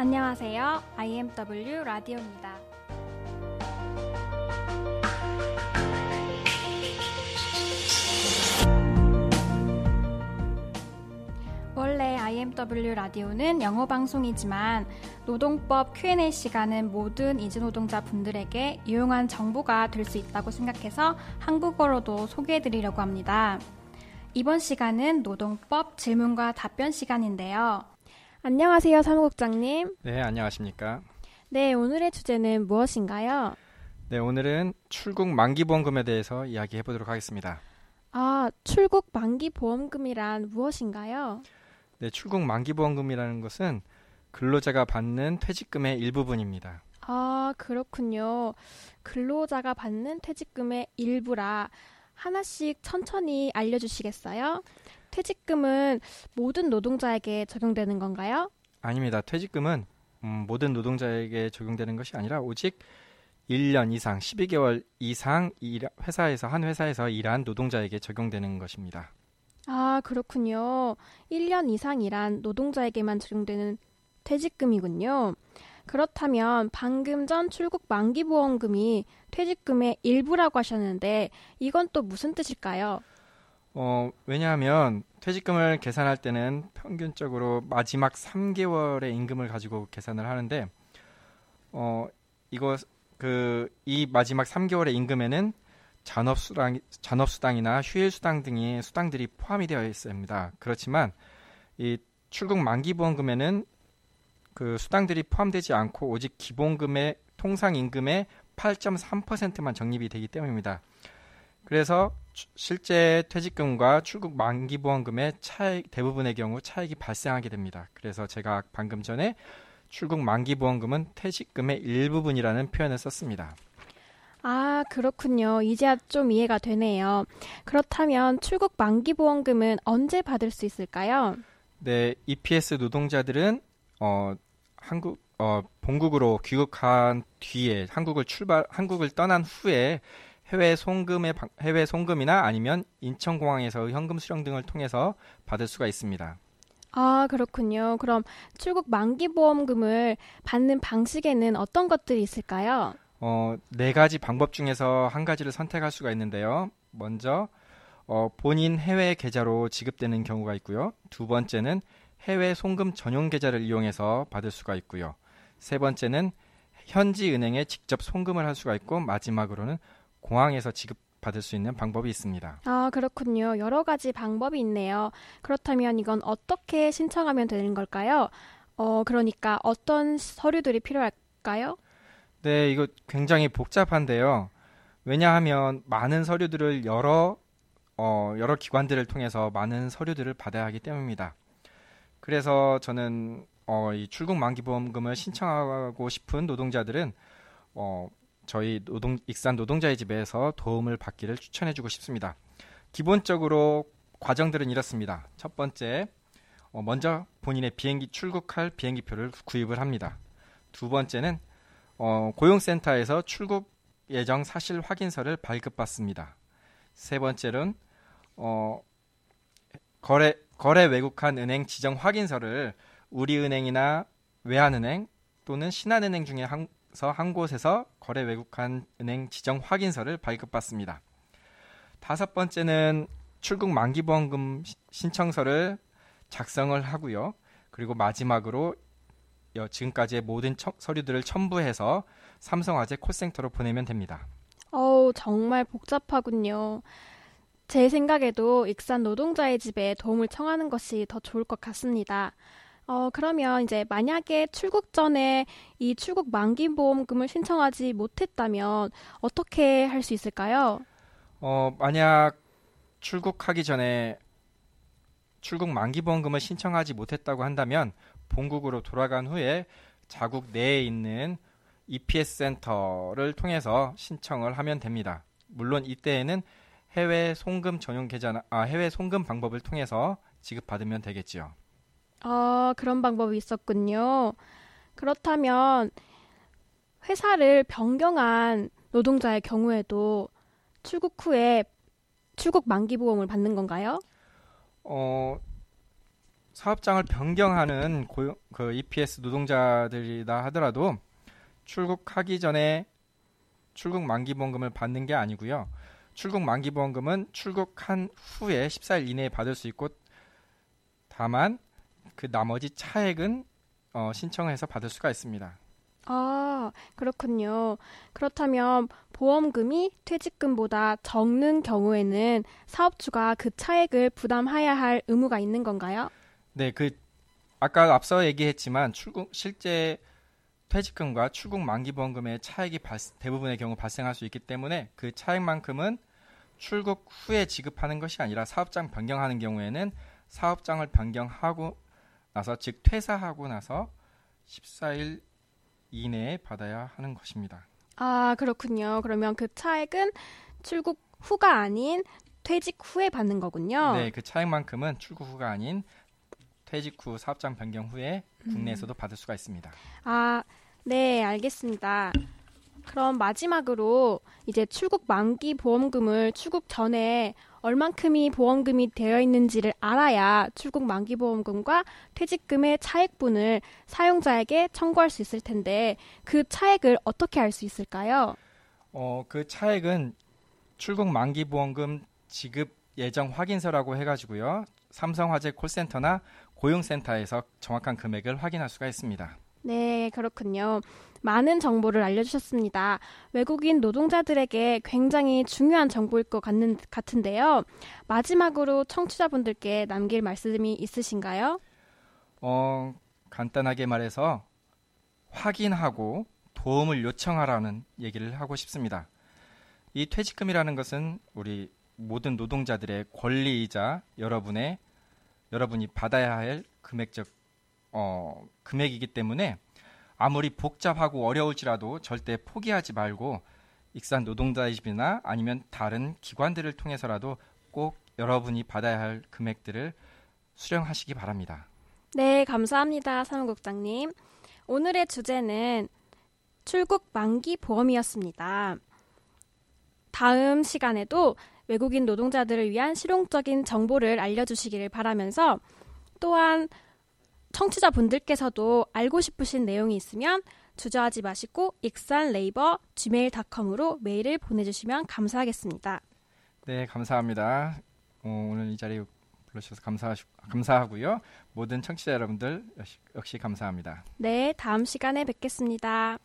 안녕하세요. IMW 라디오입니다. 원래 IMW 라디오는 영어 방송이지만 노동법 Q&A 시간은 모든 이주 노동자 분들에게 유용한 정보가 될 수 있다고 생각해서 한국어로도 소개해 드리려고 합니다. 이번 시간은 노동법 질문과 답변 시간인데요. 안녕하세요, 사무국장님. 네, 안녕하십니까? 네, 오늘의 주제는 무엇인가요? 네, 오늘은 출국 만기 보험금에 대해서 이야기해 보도록 하겠습니다. 아, 출국 만기 보험금이란 무엇인가요? 네, 출국 만기 보험금이라는 것은 근로자가 받는 퇴직금의 일부분입니다. 아, 그렇군요. 근로자가 받는 퇴직금의 일부라 하나씩 천천히 알려주시겠어요? 퇴직금은 모든 노동자에게 적용되는 건가요? 아닙니다. 퇴직금은 음, 모든 노동자에게 적용되는 것이 아니라 오직 1년 이상, 12개월 이상 일, 회사에서 한 회사에서 일한 노동자에게 적용되는 것입니다. 아, 그렇군요. 1년 이상 일한 노동자에게만 적용되는 퇴직금이군요. 그렇다면 방금 전 출국 만기 보험금이 퇴직금의 일부라고 하셨는데 이건 또 무슨 뜻일까요? 어, 왜냐하면 퇴직금을 계산할 때는 평균적으로 마지막 3개월의 임금을 가지고 계산을 하는데 어, 이거 그 이 마지막 3개월의 임금에는 잔업수당 잔업수당이나 휴일수당 등의 수당들이 포함이 되어 있습니다. 그렇지만 이 출국 만기 보험금에는 그 수당들이 포함되지 않고 오직 기본금의 통상 임금의 8.3%만 적립이 되기 때문입니다. 그래서 실제 퇴직금과 출국 만기 보험금의 차익 대부분의 경우 차익이 발생하게 됩니다. 그래서 제가 방금 전에 출국 만기 보험금은 퇴직금의 일부분이라는 표현을 썼습니다. 아, 그렇군요. 이제야 좀 이해가 되네요. 그렇다면 출국 만기 보험금은 언제 받을 수 있을까요? 네, EPS 노동자들은 어 한국 어 본국으로 귀국한 뒤에 한국을 출발 한국을 떠난 후에 해외 송금의 해외 송금이나 아니면 인천공항에서 현금 수령 등을 통해서 받을 수가 있습니다. 아, 그렇군요. 그럼 출국 만기 보험금을 받는 방식에는 어떤 것들이 있을까요? 어, 네 가지 방법 중에서 한 가지를 선택할 수가 있는데요. 먼저 어, 본인 해외 계좌로 지급되는 경우가 있고요. 두 번째는 해외 송금 전용 계좌를 이용해서 받을 수가 있고요. 세 번째는 현지 은행에 직접 송금을 할 수가 있고 마지막으로는 공항에서 지급 받을 수 있는 방법이 있습니다. 아, 그렇군요. 여러 가지 방법이 있네요. 그렇다면 이건 어떻게 신청하면 되는 걸까요? 어, 그러니까 어떤 서류들이 필요할까요? 네, 이거 굉장히 복잡한데요. 왜냐하면 많은 서류들을 여러 어, 여러 기관들을 통해서 많은 서류들을 받아야 하기 때문입니다. 그래서 저는 어, 이 출국 만기 보험금을 신청하고 싶은 노동자들은 어, 저희 노동 익산 노동자의 집에서 도움을 받기를 추천해주고 싶습니다. 기본적으로 과정들은 이렇습니다. 첫 번째, 어, 먼저 본인의 비행기 출국할 비행기표를 구입을 합니다. 두 번째는 어, 고용센터에서 출국 예정 사실 확인서를 발급받습니다. 세 번째는 어, 거래 거래 외국한 은행 지정 확인서를 우리은행이나 외환은행 또는 신한은행 중에 한, 한 곳에서 거래 외국한 은행 지정 확인서를 발급받습니다. 다섯 번째는 출국 만기 보험금 신청서를 작성을 하고요. 그리고 마지막으로 지금까지의 모든 처, 서류들을 첨부해서 삼성화재 콜센터로 보내면 됩니다. 어우, 정말 복잡하군요. 제 생각에도 익산 노동자의 집에 도움을 청하는 것이 더 좋을 것 같습니다. 어, 그러면 이제 만약에 출국 전에 이 출국 만기 보험금을 신청하지 못했다면 어떻게 할 수 있을까요? 어, 만약 출국하기 전에 출국 만기 보험금을 신청하지 못했다고 한다면 본국으로 돌아간 후에 자국 내에 있는 EPS 센터를 통해서 신청을 하면 됩니다. 물론 이때에는 해외 송금 전용 계좌나 아, 해외 송금 방법을 통해서 지급받으면 되겠지요. 아, 그런 방법이 있었군요. 그렇다면 회사를 변경한 노동자의 경우에도 출국 후에 출국 만기 보험을 받는 건가요? 어, 사업장을 변경하는 고용, 그 EPS 노동자들이다 하더라도 출국하기 전에 출국 만기 보험금을 받는 게 아니고요. 출국 만기 보험금은 출국한 후에 14일 이내에 받을 수 있고 다만 그 나머지 차액은 어, 신청해서 받을 수가 있습니다. 아, 그렇군요. 그렇다면 보험금이 퇴직금보다 적는 경우에는 사업주가 그 차액을 부담해야 할 의무가 있는 건가요? 네, 그 아까 앞서 얘기했지만 출국 실제 퇴직금과 출국 만기 보험금의 차액이 발, 대부분의 경우 발생할 수 있기 때문에 그 차액만큼은 출국 후에 지급하는 것이 아니라 사업장 변경하는 경우에는 사업장을 변경하고 나서 즉 퇴사하고 나서 14일 이내에 받아야 하는 것입니다. 아, 그렇군요. 그러면 그 차액은 출국 후가 아닌 퇴직 후에 받는 거군요. 네, 그 차액만큼은 출국 후가 아닌 퇴직 후 사업장 변경 후에 국내에서도 음. 받을 수가 있습니다. 아, 네, 알겠습니다. 그럼 마지막으로 이제 출국 만기 보험금을 출국 전에 얼만큼이 보험금이 되어 있는지를 알아야 출국 만기 보험금과 퇴직금의 차액분을 사용자에게 청구할 수 있을 텐데 그 차액을 어떻게 알 수 있을까요? 어, 그 차액은 출국 만기 보험금 지급 예정 확인서라고 해 가지고요. 삼성화재 콜센터나 고용센터에서 정확한 금액을 확인할 수가 있습니다. 네, 그렇군요. 많은 정보를 알려주셨습니다. 외국인 노동자들에게 굉장히 중요한 정보일 것 같는, 같은데요. 마지막으로 청취자분들께 남길 말씀이 있으신가요? 어, 간단하게 말해서 확인하고 도움을 요청하라는 얘기를 하고 싶습니다. 이 퇴직금이라는 것은 우리 모든 노동자들의 권리이자 여러분의 여러분이 받아야 할 금액적 어, 금액이기 때문에 아무리 복잡하고 어려울지라도 절대 포기하지 말고 익산 노동자입이나 아니면 다른 기관들을 통해서라도 꼭 여러분이 받아야 할 금액들을 수령하시기 바랍니다. 네, 감사합니다. 사무국장님. 오늘의 주제는 출국 만기 보험이었습니다. 다음 시간에도 외국인 노동자들을 위한 실용적인 정보를 알려주시기를 바라면서 또한 청취자분들께서도 알고 싶으신 내용이 있으면 주저하지 마시고 익산레이버 gmail.com으로 메일을 보내주시면 감사하겠습니다. 네, 감사합니다. 어, 오늘 이 자리에 불러주셔서 감사 감사하고요. 모든 청취자 여러분들 역시, 역시 감사합니다. 네, 다음 시간에 뵙겠습니다.